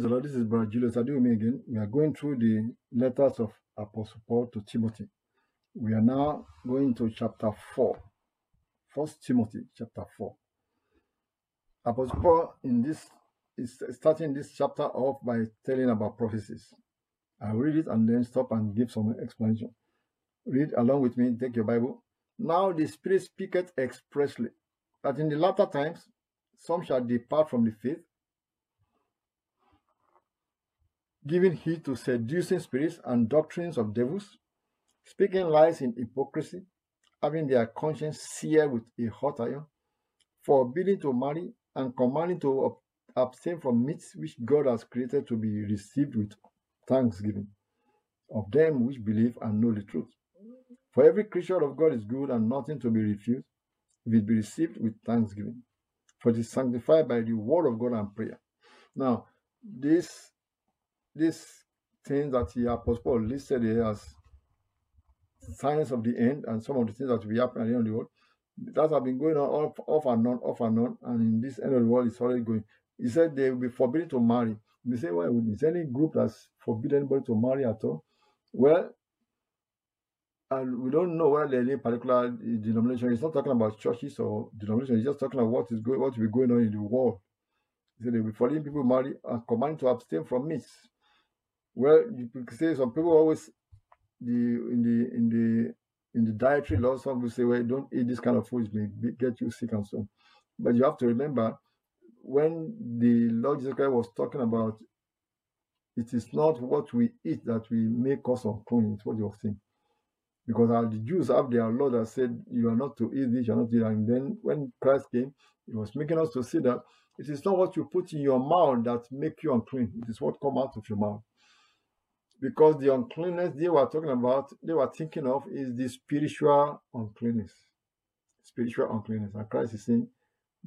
Praise the Lord. This is Brother Julius me again. We are going through the letters of Apostle Paul to Timothy. We are now going to chapter 4. First Timothy chapter 4. Apostle Paul in this is starting this chapter off by telling about prophecies. I'll read it and then stop and give some explanation. Read along with me, take your Bible. Now the Spirit speaketh expressly that in the latter times some shall depart from the faith, giving heed to seducing spirits and doctrines of devils, speaking lies in hypocrisy, having their conscience seared with a hot iron, forbidding to marry, and commanding to abstain from meats which God has created to be received with thanksgiving, of them which believe and know the truth. For every creature of God is good and nothing to be refused, if it be received with thanksgiving. For it is sanctified by the word of God and prayer. Now, this this things that the Apostle Paul listed here as signs of the end and some of the things that will happen at the end of the world, that have been going on off, off and on, off and on, and in this end of the world it's already going. He said they will be forbidden to marry. They say, would is any group that's forbidden anybody to marry at all? Well, and we don't know whether any particular denomination. He's not talking about churches or denominations. He's just talking about what is going, what will be going on in the world. He said they will be forbidding people marry and commanding to abstain from meats. Well, you say some people always the in the in the in the dietary laws. Some will say, well, don't eat this kind of food; it may get you sick and so. on. But you have to remember when the Lord Jesus Christ was talking about it is not what we eat that we make us unclean. It's what was saying. Because the Jews have their law that said you are not to eat this, you are not to eat. that. And then when Christ came, he was making us to see that it is not what you put in your mouth that make you unclean. It is what come out of your mouth. Because the uncleanness they were talking about, they were thinking of is the spiritual uncleanness. Spiritual uncleanness. And Christ is saying,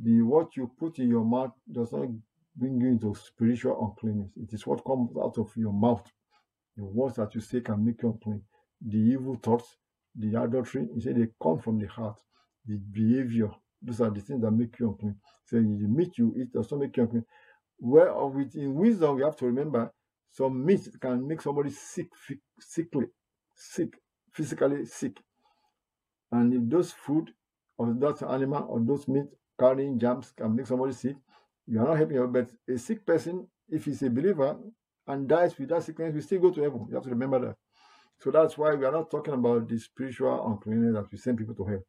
the what you put in your mouth does not bring you into spiritual uncleanness. It is what comes out of your mouth. The words that you say can make you unclean. The evil thoughts, the adultery, he said they come from the heart. The behavior, those are the things that make you unclean. So the meat you eat does not make you unclean. Well, with in wisdom, we have to remember some meat can make somebody sick, sickly, sick, physically sick. And if those food or that animal or those meat carrying germs can make somebody sick, you are not helping your but a sick person, if he's a believer and dies with that sickness, will still go to heaven. You have to remember that. So that's why we are not talking about the spiritual uncleanness that we send people to hell.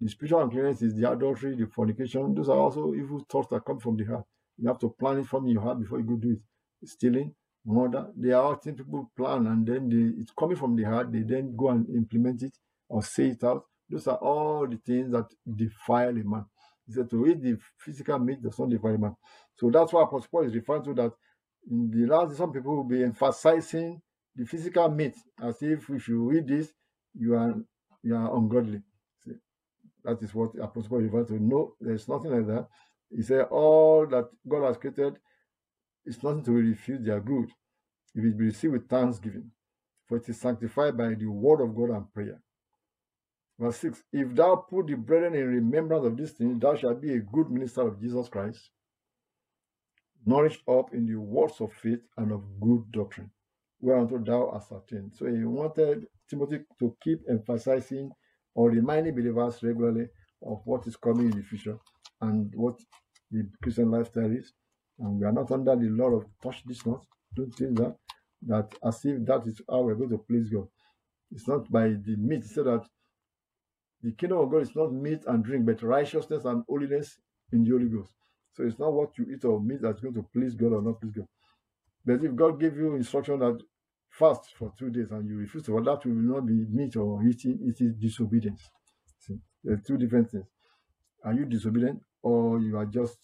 The spiritual uncleanness is the adultery, the fornication. Those are also evil thoughts that come from the heart. You have to plan it from your heart before you go do it. Stealing, murder, they are all things people plan and then they, it's coming from the heart. They then go and implement it or say it out. Those are all the things that defile a man. He said to eat the physical meat does not defile a man. So that's why Apostle Paul is referring to that in the last some people will be emphasizing the physical meat as if if you eat this, you are you are ungodly. See, that is what Apostle Paul refers to. No, there's nothing like that. He said all that God has created is nothing to be refused, they are good. If it be received with thanksgiving, for it is sanctified by the word of God and prayer. Verse 6 If thou put the brethren in remembrance of these things, thou shalt be a good minister of Jesus Christ, nourished up in the words of faith and of good doctrine, whereunto thou hast attained. So he wanted Timothy to keep emphasizing or reminding believers regularly of what is coming in the future and what the Christian lifestyle is. And we are not under the law of touch this not, don't think that, that as if that is how we're going to please God. It's not by the meat, so that the kingdom of God is not meat and drink, but righteousness and holiness in the Holy Ghost. So it's not what you eat or meat that's going to please God or not please God. But if God gave you instruction that fast for two days and you refuse to, well, that will not be meat or eating, it is disobedience. See, there are two different things. Are you disobedient or you are just,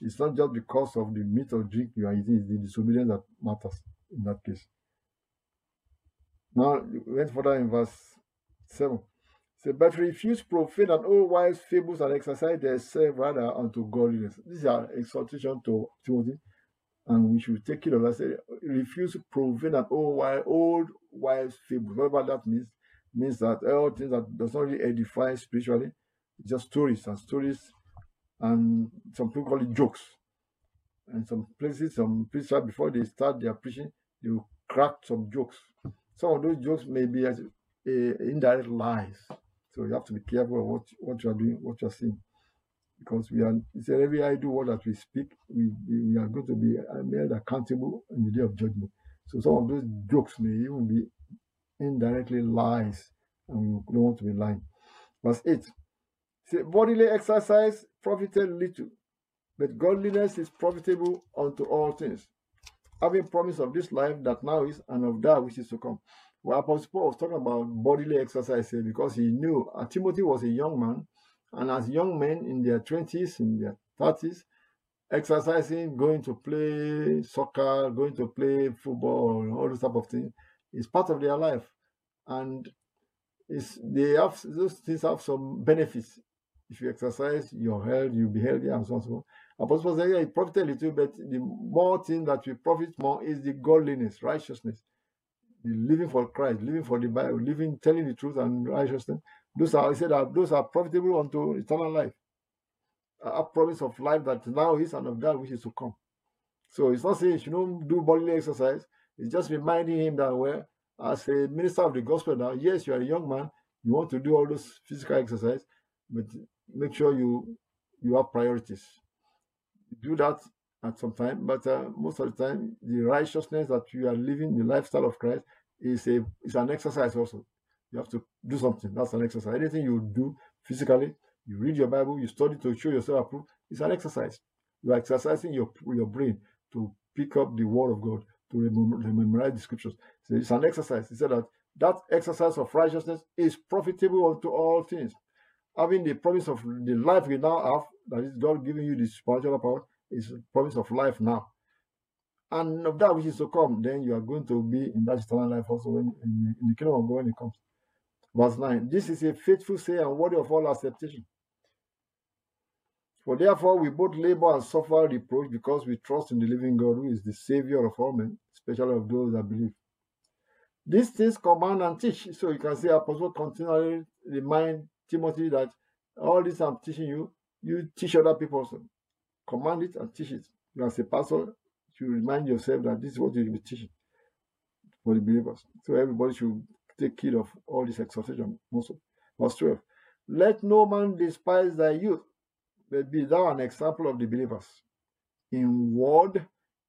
it's not just because of the meat or drink you are eating, it's the disobedience that matters in that case. Now, we went further in verse 7. Say, but refuse profane and all wise fables and exercise themselves rather unto godliness. This is our exhortation to Timothy, and we should take it of that. Say, refuse profane and all wise, old wise fables. Whatever that means, means that all things that does not really edify spiritually, just stories and stories, and some people call it jokes. And some places, some preachers, before they start their preaching, they will crack some jokes. Some of those jokes may be as a, indirect lies. So you have to be careful of what, what you are doing, what you are saying. Because we are, it's every idle word that we speak, we, we are going to be held accountable in the day of judgment. So some of those jokes may even be indirectly lies, and we don't want to be lying. Verse 8 say, Bodily exercise profited little, but godliness is profitable unto all things, having promise of this life that now is and of that which is to come. Well, Apostle Paul was talking about bodily exercise here because he knew uh, Timothy was a young man, and as young men in their 20s, in their 30s, exercising, going to play soccer, going to play football, all those type of things is part of their life. And it's, they have those things have some benefits. If you exercise, your health, you'll be healthy and so on. So on. Apostle said, yeah, it profited a little, but the more thing that we profit more is the godliness, righteousness, the living for Christ, living for the Bible, living, telling the truth and righteousness. Those are, I said, that those are profitable unto eternal life a promise of life that now is and of that which is to come. So it's not saying you should not do bodily exercise. It's just reminding him that well, as a minister of the gospel now, yes, you are a young man, you want to do all those physical exercise, but make sure you you have priorities. Do that at some time, but uh, most of the time, the righteousness that you are living, the lifestyle of Christ, is a is an exercise also. You have to do something. That's an exercise. Anything you do physically, you read your Bible, you study to show yourself approved. It's an exercise. You are exercising your, your brain to pick up the word of God, to memorize the scriptures. So it's an exercise. He said that that exercise of righteousness is profitable unto all things. Having the promise of the life we now have, that is God giving you the spiritual power, is promise of life now. And of that which is to come, then you are going to be in that eternal life also when, in, in the kingdom of God when it comes. Verse 9 This is a faithful saying and worthy of all acceptation. For therefore we both labor and suffer reproach because we trust in the living God who is the Savior of all men, especially of those that believe. These things command and teach. So you can see Apostle continually remind Timothy that all this I'm teaching you, you teach other people also. Command it and teach it. You as a pastor, you remind yourself that this is what you'll be teaching for the believers. So everybody should take heed of all this exhortation. Also, verse 12. Let no man despise thy youth, but be thou an example of the believers in word,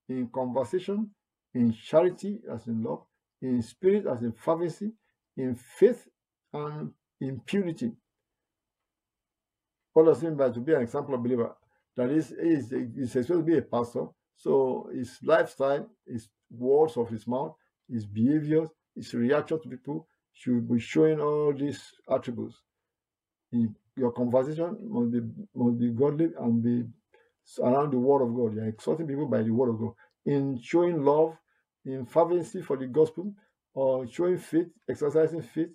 in conversation, in charity as in love, in spirit as in fervency, in faith and in purity. Mean by to be an example of believer? That is, is supposed to be a pastor. So his lifestyle, his words of his mouth, his behaviors, his reaction to people should be showing all these attributes. In your conversation must be must be godly and be around the word of God. You're exhorting people by the word of God. In showing love, in fervency for the gospel, or showing faith, exercising faith,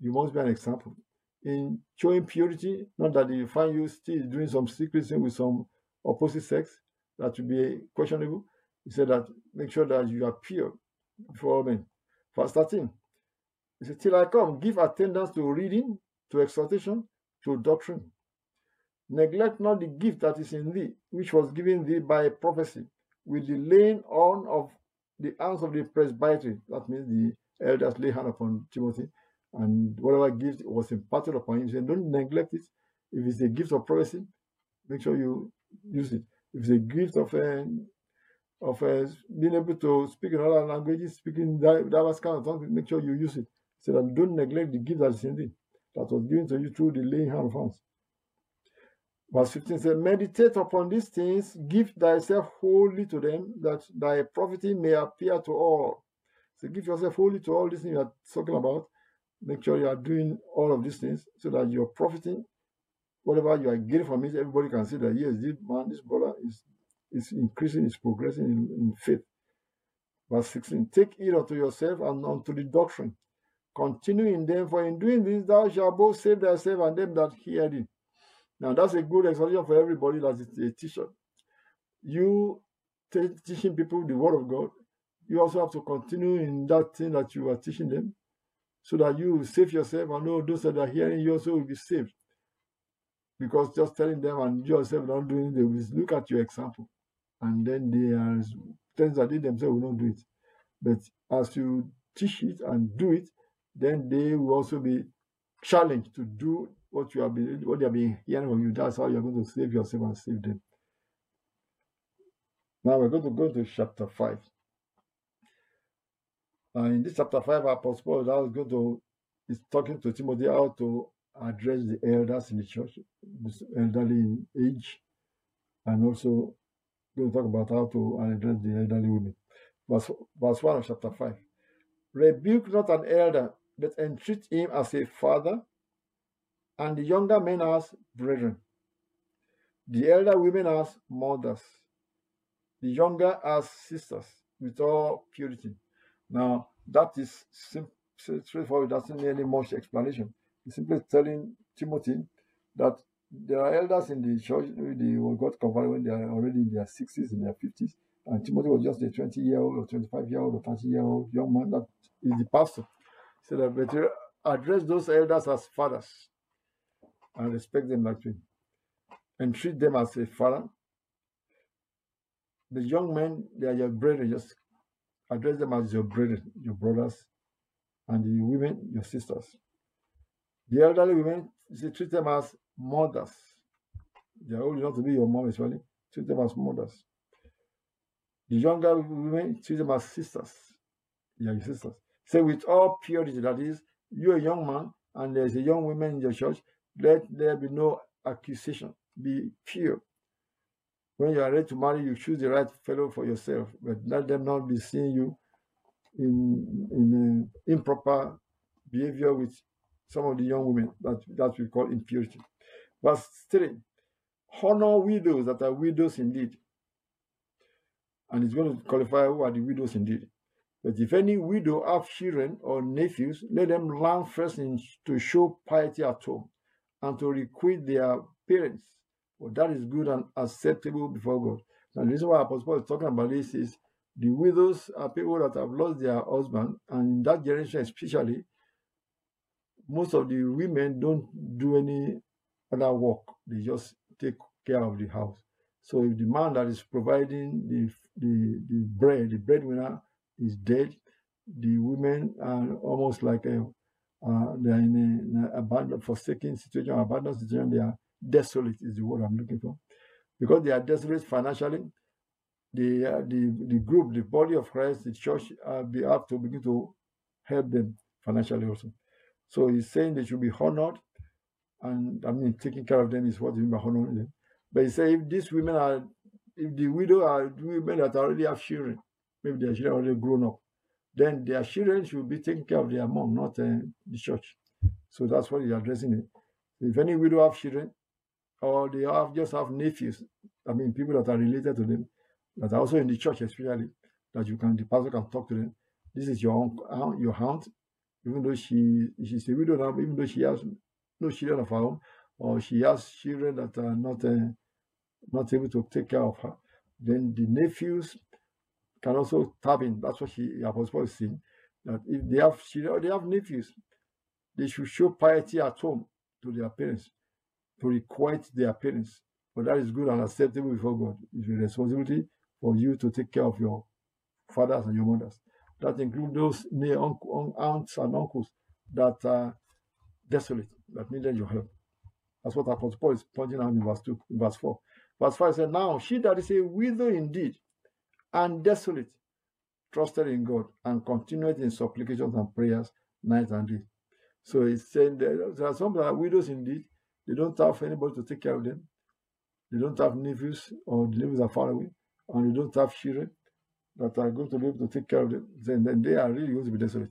you must be an example. In showing purity, not that you find you still doing some secret thing with some opposite sex, that would be questionable. He said that make sure that you are pure before all men. Verse 13. He said, Till I come, give attendance to reading, to exhortation, to doctrine. Neglect not the gift that is in thee, which was given thee by prophecy, with the laying on of the hands of the presbytery. That means the elders lay hand upon Timothy, and whatever gift was imparted upon him. He said, Don't neglect it. If it's a gift of prophecy, make sure you use it. If it's a gift of uh, of uh, being able to speak in other languages, speaking diverse kind of tongues, make sure you use it. So don't neglect the gift that is in thee that was given to you through the laying hand of hands. Verse 15 says, Meditate upon these things, give thyself wholly to them, that thy profiting may appear to all. So give yourself wholly to all these things you are talking about. Make sure you are doing all of these things so that you're profiting. Whatever you are getting from it, everybody can see that yes, this man, this brother is, is increasing, is progressing in, in faith. Verse 16, take heed unto yourself and unto the doctrine. Continue in them, for in doing this thou shalt both save thyself and them that hear thee. Now that's a good exhortation for everybody that is a teacher. You teaching people the word of God, you also have to continue in that thing that you are teaching them, so that you save yourself and all those that are hearing you also will be saved. Because just telling them and yourself not doing, it, they will look at your example. and then they are things that they themselves will not do it. But as you teach it and do it, then they will also be challenged to do what you have been what they have been hearing from you. That's how you're going to save yourself and save them. Now we're going to go to chapter 5. Uh, in this chapter 5, Apostle Paul is going to is talking to Timothy how to address the elders in the church, this elderly in age, and also going to talk about how to address the elderly women. Verse, verse 1 of chapter 5. Rebuke not an elder, but entreat him as a father, and the younger men as brethren, the elder women as mothers, the younger as sisters, with all purity. Now, that is simple, straightforward, doesn't need any much explanation. He's simply telling Timothy that there are elders in the church, they got converted when they are already in their 60s, in their 50s, and Timothy was just a 20 year old or 25 year old or 30 year old young man that is the pastor. So that better uh, address those elders as fathers and respect them like twin and treat them as a father. The young men, they are your brethren, just address them as your brethren, your brothers, and the women, your sisters. The elderly women, you treat them as mothers. They are old enough to be your mom, actually. Treat them as mothers. The younger women, treat them as sisters. Yeah, your sisters. Say with all purity, that is, you're a young man and there's a young woman in your church, let there be no accusation. Be pure. When you are ready to marry, you choose the right fellow for yourself, but let them not be seeing you in in improper behavior with some of the young women that that we call impurity. Verse 3 Honor widows that are widows indeed. And it's going to qualify who are the widows indeed. But if any widow have children or nephews, let them learn first in, to show piety at home and to requite their parents. That is good and acceptable before God. Now, the reason why Apostle Paul is talking about this is the widows are people that have lost their husband, and in that generation especially, most of the women don't do any other work. They just take care of the house. So if the man that is providing the the, the bread, the breadwinner is dead, the women are almost like a uh, they are in, a, in a abandoned, forsaken situation, abandoned situation. They are desolate is the word I'm looking for, because they are desolate financially. The uh, the the group, the body of Christ, the church, uh, be have to begin to help them financially also. So he's saying they should be honored, and I mean taking care of them is what he means by honoring them. But he says if these women are, if the widow are women that already have children, maybe their children already grown up, then their children should be taking care of their mom, not uh, the church. So that's what he's addressing it. If any widow have children, or they have just have nephews, I mean people that are related to them, that are also in the church especially, that you can the pastor can talk to them. This is your aunt, your aunt, even though she she's a widow now, even though she has no children of her own, or she has children that are not uh, not able to take care of her, then the nephews can also tap in. That's what she Apostle Paul is saying. That if they have children or they have nephews, they should show piety at home to their parents, to requite their parents. But that is good and acceptable before God. It's a responsibility for you to take care of your fathers and your mothers. That includes those near aunts and uncles that are desolate, that needed your help. That's what Apostle Paul is pointing out in verse 2, in verse 4. Verse 5 says, Now she that is a widow indeed, and desolate, trusted in God, and continued in supplications and prayers night and day. So he's saying that there are some that are widows indeed. They don't have anybody to take care of them. They don't have nephews, or the nephews are far away, and they don't have children that are going to be able to take care of them. Then, then they are really going to be desolate.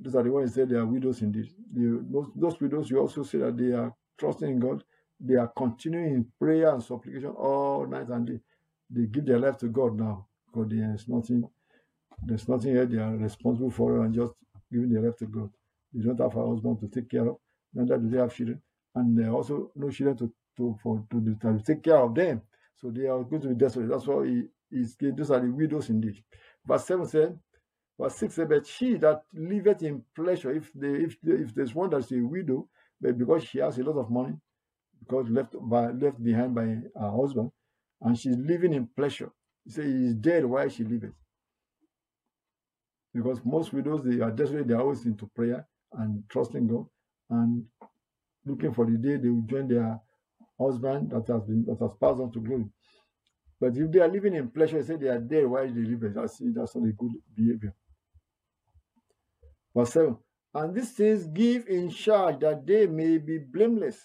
Those are the ones that they are widows indeed. The, those, those widows, you also see that they are trusting in God. They are continuing in prayer and supplication all night and day they give their life to God now because there's nothing there's nothing here they are responsible for and just giving their life to God. They don't have a husband to take care of, neither do they have children, and they also no children to to for to, to take care of them. So they are going to be desolate. That's why he is those are the widows indeed. Verse 7 said, verse 6 said, But she that liveth in pleasure, if they if if there's one that's a widow, but because she has a lot of money, because left by left behind by her husband, and she's living in pleasure. He said he is dead while she liveth. Because most widows they are desperate, they are always into prayer and trusting God and looking for the day they will join their husband that has been that has passed on to glory. But if they are living in pleasure, say they are dead while they live, that's, that's not a good behavior. Verse 7 And these things give in charge that they may be blameless.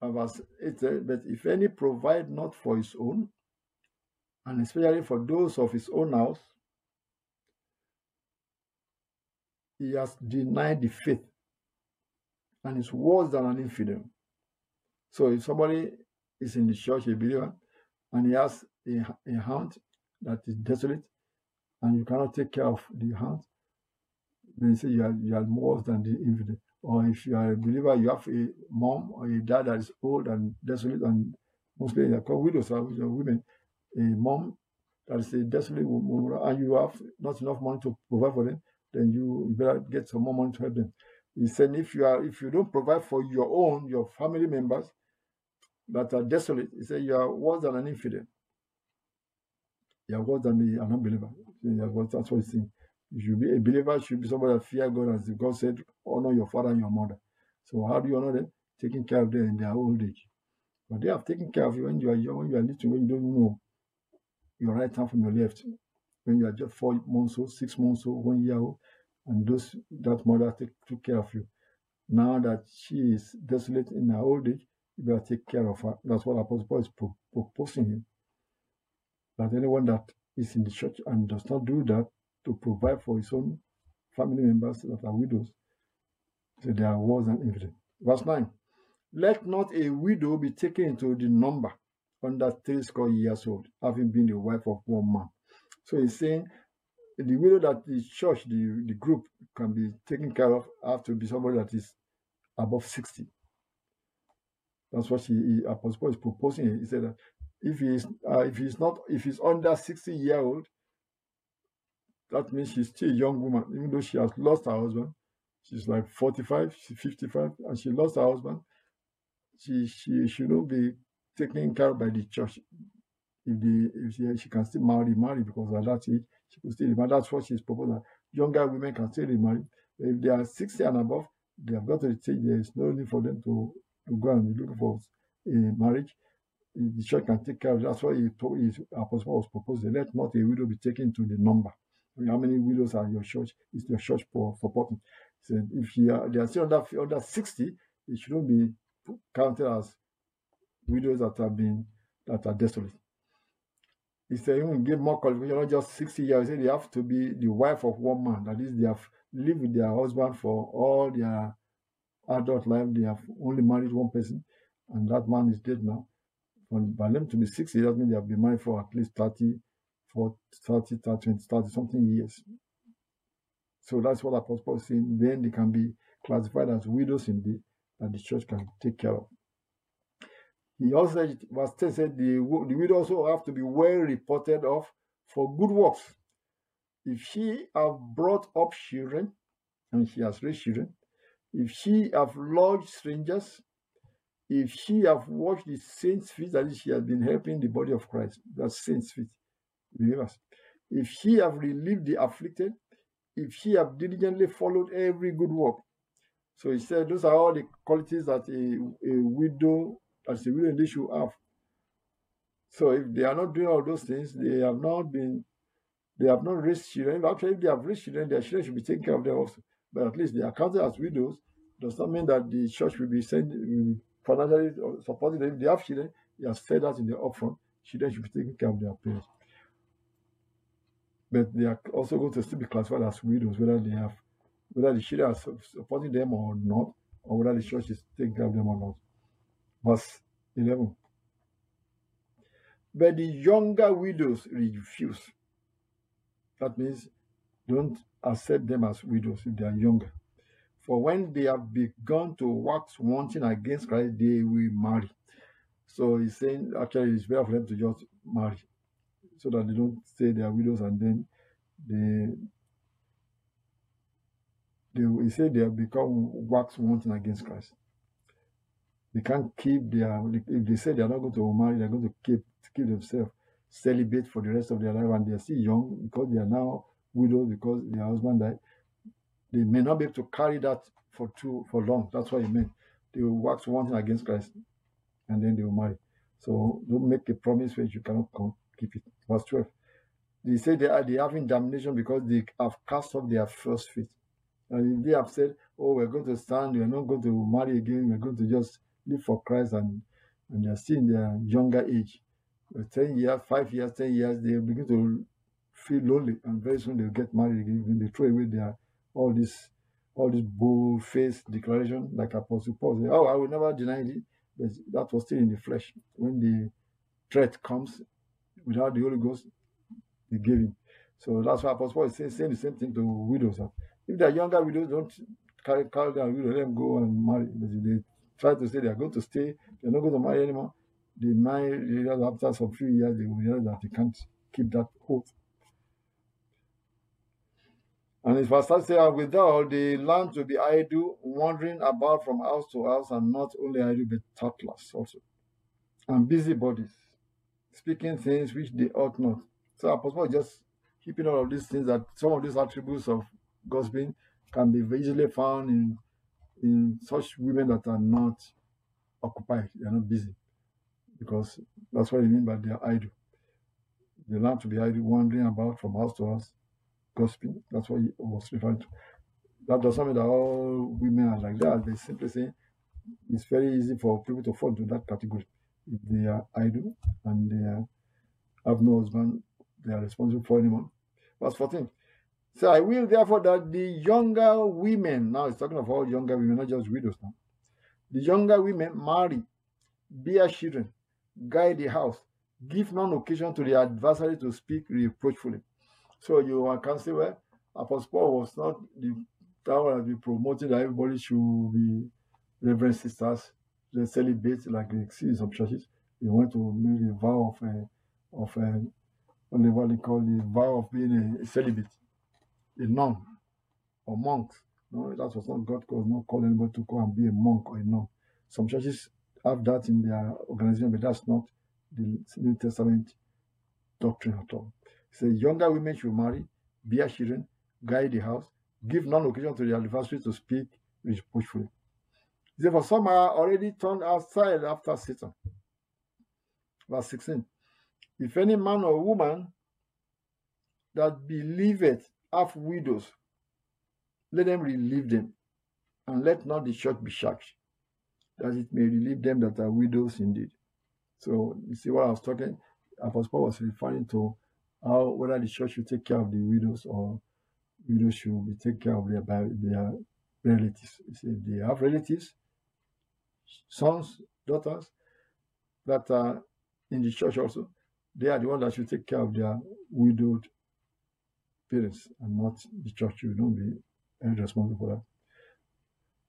And verse 8 says, But if any provide not for his own, and especially for those of his own house, he has denied the faith and is worse than an infidel. So if somebody is in the church, a believer, and he has a, a hound that is desolate, and you cannot take care of the hound, then say you are, you are worse than the infidel. Or if you are a believer, you have a mom or a dad that is old and desolate, and mostly they are called widows, are women. A mom that is a desolate woman, and you have not enough money to provide for them, then you better get some more money to help them. He said, if you are if you don't provide for your own, your family members that are desolate, he said you are worse than an infidel. You are worse than an unbeliever. That's what he's saying. You should be a believer, should be somebody that fear God, as God said, honor your father and your mother. So how do you honor them? Taking care of them in their old age. But they have taken care of you when you are young, when you are little, when you don't know your right hand from your left. When you are just four months old, six months old, one year old, and those that mother take, took care of you. Now that she is desolate in her old age, you better take care of her. That's what Apostle Paul is pro- proposing here. That anyone that is in the church and does not do that to provide for his own family members that are widows, so there are worse than infidel. Verse 9. Let not a widow be taken into the number under three score years old, having been the wife of one man. So he's saying the widow that the church, the, the group can be taken care of have to be somebody that is above 60. That's what he, he Apostle Paul is proposing. He said that if he is uh, if he's not if he's under 60 year old, that means she's still a young woman, even though she has lost her husband. She's like 45, she's 55, and she lost her husband. She she shouldn't be taken care by the church. If the if she, she can still marry, marry because at that age she could still remarry. That's what she's proposing. Younger women can still remarry. If they are 60 and above, they have got to say there is no need for them to, to go and looking for a marriage. The church can take care of. That's why he told his apostle was proposing. Let not a widow be taken to the number. How many widows are your church? Is your church for supporting? He said if you are, they are still under, under 60, it shouldn't be counted as widows that have been that are desolate. He said even give more qualification, not just 60 years. He said they have to be the wife of one man. That is, they have lived with their husband for all their adult life. They have only married one person, and that man is dead now. For by them to be 60, that means they have been married for at least 30, for 30, 30, 20, 30 something years. So that's what Apostle Paul is saying. Then they can be classified as widows indeed, that the church can take care of. He also said, verse 10 said, the, the widow also have to be well reported of for good works. If she have brought up children, and she has raised children, if she have lodged strangers, if she have washed the saints' feet, that is, she has been helping the body of Christ, that's saints' feet, believers. If she have relieved the afflicted, if she have diligently followed every good work. So he said those are all the qualities that a, a widow as a widow they should have. So if they are not doing all those things, they have not been, they have not raised children. Actually, if they have raised children, their children should be taken care of them also. But at least they are counted as widows. Does not mean that the church will be sending financially supporting them. If they have children, he has said that in the upfront. Children should be taken care of their parents. But they are also going to still be classified as widows, whether they have, whether the children are supporting them or not, or whether the church is taking care of them or not. Verse 11. But the younger widows refuse. That means don't accept them as widows if they are younger. For when they have begun to wax wanting against Christ, they will marry. So he's saying actually it's better for them to just marry so that they don't say they are widows and then they they he said they have become wax wanting against Christ. They can't keep their, if they say they're not going to marry, they're going to keep, keep themselves celibate for the rest of their life and they're still young because they are now widows because their husband died. They may not be able to carry that for too for long. That's what it meant. They will wax one thing against Christ and then they will marry. So don't make a promise which you cannot keep it. Verse 12. They say they are they having damnation because they have cast off their first faith. And if they have said, Oh, we're going to stand, we're not going to marry again, we're going to just live for Christ and and they're still in their younger age. Uh, 10 years, 5 years, 10 years, they begin to feel lonely and very soon they'll get married again. They throw away their all this all this bold face declaration, like Apostle Paul said, Oh, I will never deny it. But that was still in the flesh. When the threat comes without the Holy Ghost, they gave in. So that's why Apostle Paul is saying, saying the same thing to widows. If they're younger widows, don't carry, carry their widow, let them go and marry. But if they try to say they're going to stay, they're not going to marry anymore, they marry after some few years, they will realize that they can't keep that oath. And his verse starts saying, with all the land to be idle, wandering about from house to house, and not only idle, but thoughtless also. And busybodies, speaking things which they ought not. So Apostle Paul just keeping all of these things that some of these attributes of gossiping can be easily found in in such women that are not occupied, they are not busy. Because that's what I mean by they are idle. They learn to be idle, wandering about from house to house, gossiping. That's what he was referring to. That doesn't mean that all women are like that. They simply say it's very easy for people to fall into that category. If they are idle and they are, have no husband, they are responsible for anyone. Verse 14. So I will therefore that the younger women, now it's talking of all younger women, not just widows now. The younger women marry, bear children, guide the house, give none occasion to the adversary to speak reproachfully. So you can say, well, Apostle Paul was not the that would be promoting that everybody should be reverend sisters, they celebrate like we see in some churches. They want to make a vow of a, of uh, a, what they call the vow of being a, celibate, a nun or monk. No, that was not God was not calling anybody to go and be a monk or a nun. Some churches have that in their organization, but that's not the New Testament doctrine at all. It says younger women should marry, bear children, guide the house, give none occasion to the adversary to speak reproachfully. Therefore, some are already turned outside after Satan. Verse 16. If any man or woman that believeth have widows, let them relieve them, and let not the church be shocked, that it may relieve them that are widows indeed. So you see what I was talking, Apostle Paul was referring to how whether the church should take care of the widows or widows should be take care of their their relatives. You see, if they have relatives, sons, daughters that are in the church also, they are the ones that should take care of their widowed parents and not the church. You don't be responsible for that.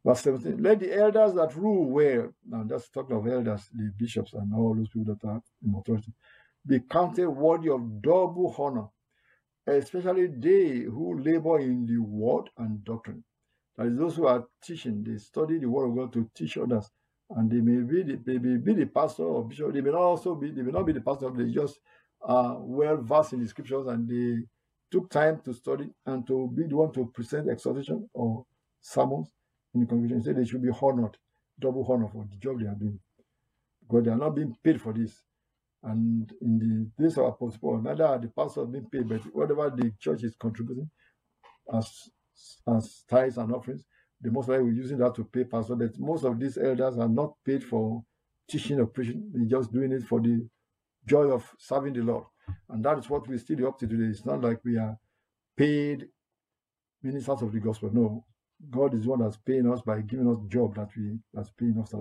Verse 17, let the elders that rule well, now that's talking of elders, the bishops and all those people that are in authority, be counted worthy of double honor, especially they who labor in the word and doctrine. That is, those who are teaching, they study the word of God to teach others. And they may be the, they may be the pastor or bishop, they may also be, they may not be the pastor, they just are well versed in the scriptures and they took time to study and to be the one to present exhortation or sermons in the congregation. Say they should be honored, double honor for the job they are doing. Because they are not being paid for this. And in the days of Apostle Paul, neither are the pastors being paid, but whatever the church is contributing as as tithes and offerings, they most likely will using that to pay pastors. But most of these elders are not paid for teaching or preaching. They're just doing it for the joy of serving the Lord. And that is what we still up to today. It's not like we are paid ministers of the gospel. No. God is the one that's paying us by giving us job that we that's paying us.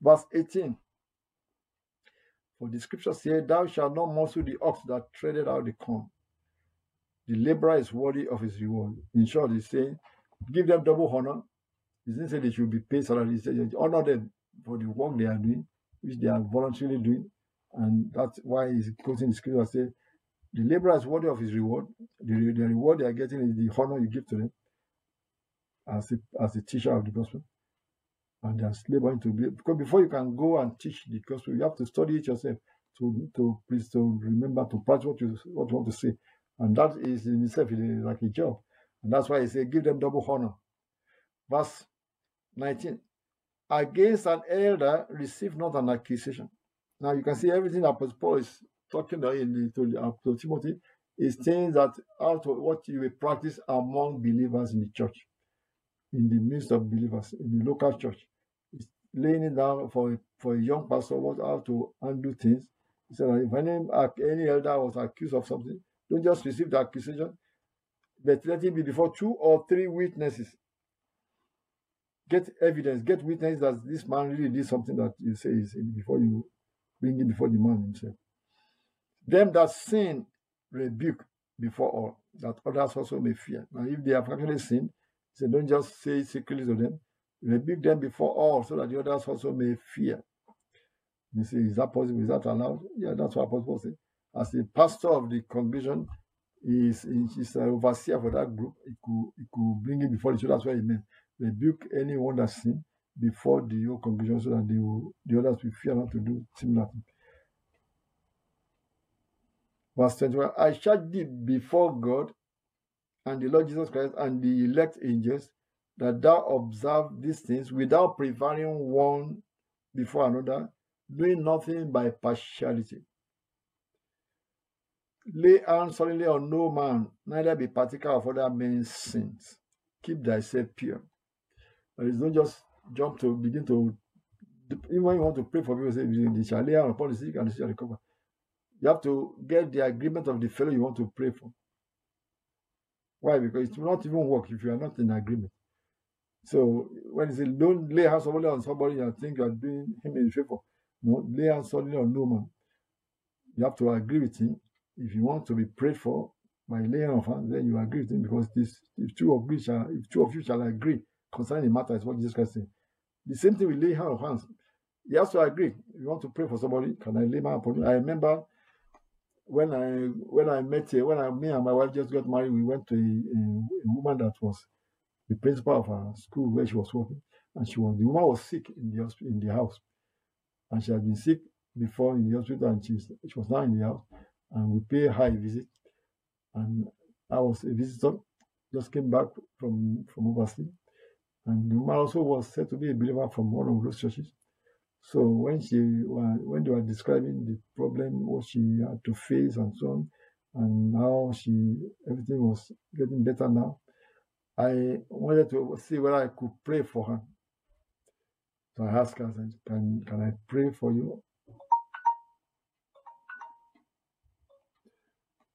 Verse 18. For the scripture says, Thou shalt not muzzle the ox that treaded out the corn. The laborer is worthy of his reward. In short, he's saying, give them double honor. He didn't say they should be paid salary. He said, honor them for the work they are doing, which they are voluntarily doing. And that's why he's quoting the scripture say, the laborer is worthy of his reward. The, the reward they are getting is the honor you give to them as a, as a teacher of the gospel. and they are laboring to be because before you can go and teach the gospel, you have to study it yourself to to please to remember to practice what you what you want to say, and that is in itself like a job, and that's why he said give them double honor. Verse 19. Against an elder, receive not an accusation. Now you can see everything that Paul is talking in the, to, uh, to Timothy is things that out of what you will practice among believers in the church, in the midst of believers, in the local church. It's laying it down for a, for a young pastor what how to undo things. He said if any, any elder was accused of something, don't just receive the accusation, but let it be before two or three witnesses. Get evidence, get witness that this man really did something that you say is before you bring it before the man himself. Them that sin rebuke before all, that others also may fear. Now, if they have actually sinned, so don't just say secretly to them, rebuke them before all, so that the others also may fear. You see, is that possible? Is that allowed? Yeah, that's what Apostle said. As a pastor of the congregation, is is an overseer for that group. He could it could bring it before the church. That's what he meant. Rebuke anyone that sin before the whole congregation, so that they will, the others will fear not to do similar thing. Verse 21 I charge thee before God and the Lord Jesus Christ and the elect angels that thou observe these things without preferring one before another, doing nothing by partiality. Lay hands suddenly on no man, neither be particular of other men's sins. Keep thyself pure. There is not just jump to begin to, even when you want to pray for people, say, they shall upon the sick and they shall recover. You have to get the agreement of the fellow you want to pray for. Why? Because it will not even work if you are not in agreement. So when you say don't lay hands on somebody and think you are doing him a favor, no, lay hands solely on no man. You have to agree with him. If you want to be prayed for by laying of hands, then you agree with him because this if two of you shall if two of you shall agree concerning the matter is what Jesus Christ said. The same thing with laying hands of hands. You have to agree. You want to pray for somebody, can I lay my hand upon you? I remember when I when I met when I me and my wife just got married, we went to a, a, a woman that was the principal of our school where she was working, and she was the woman was sick in the hospital in the house, and she had been sick before in the hospital, and she, she was now in the house, and we paid her a visit, and I was a visitor, just came back from from overseas, and also was said to be a believer from one of those churches, so when she when they were describing the problem, what she had to face and so on, and how she everything was getting better now, I wanted to see whether I could pray for her. So I asked her, "Can can I pray for you?"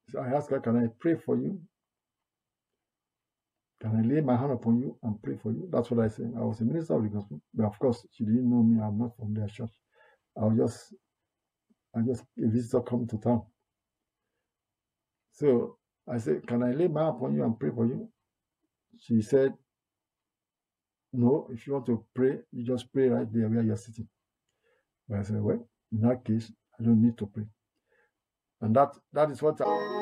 So I asked her, "Can I pray for you?" Can I lay my hand upon you and pray for you? That's what I said. I was a minister of the gospel, but of course she didn't know me. I'm not from their church. I was just, I just a visitor come to town. So I said, "Can I lay my hand upon you and pray for you?" She said, "No. If you want to pray, you just pray right there where you're sitting." But I said, "Well, in that case, I don't need to pray." And that that is what. I,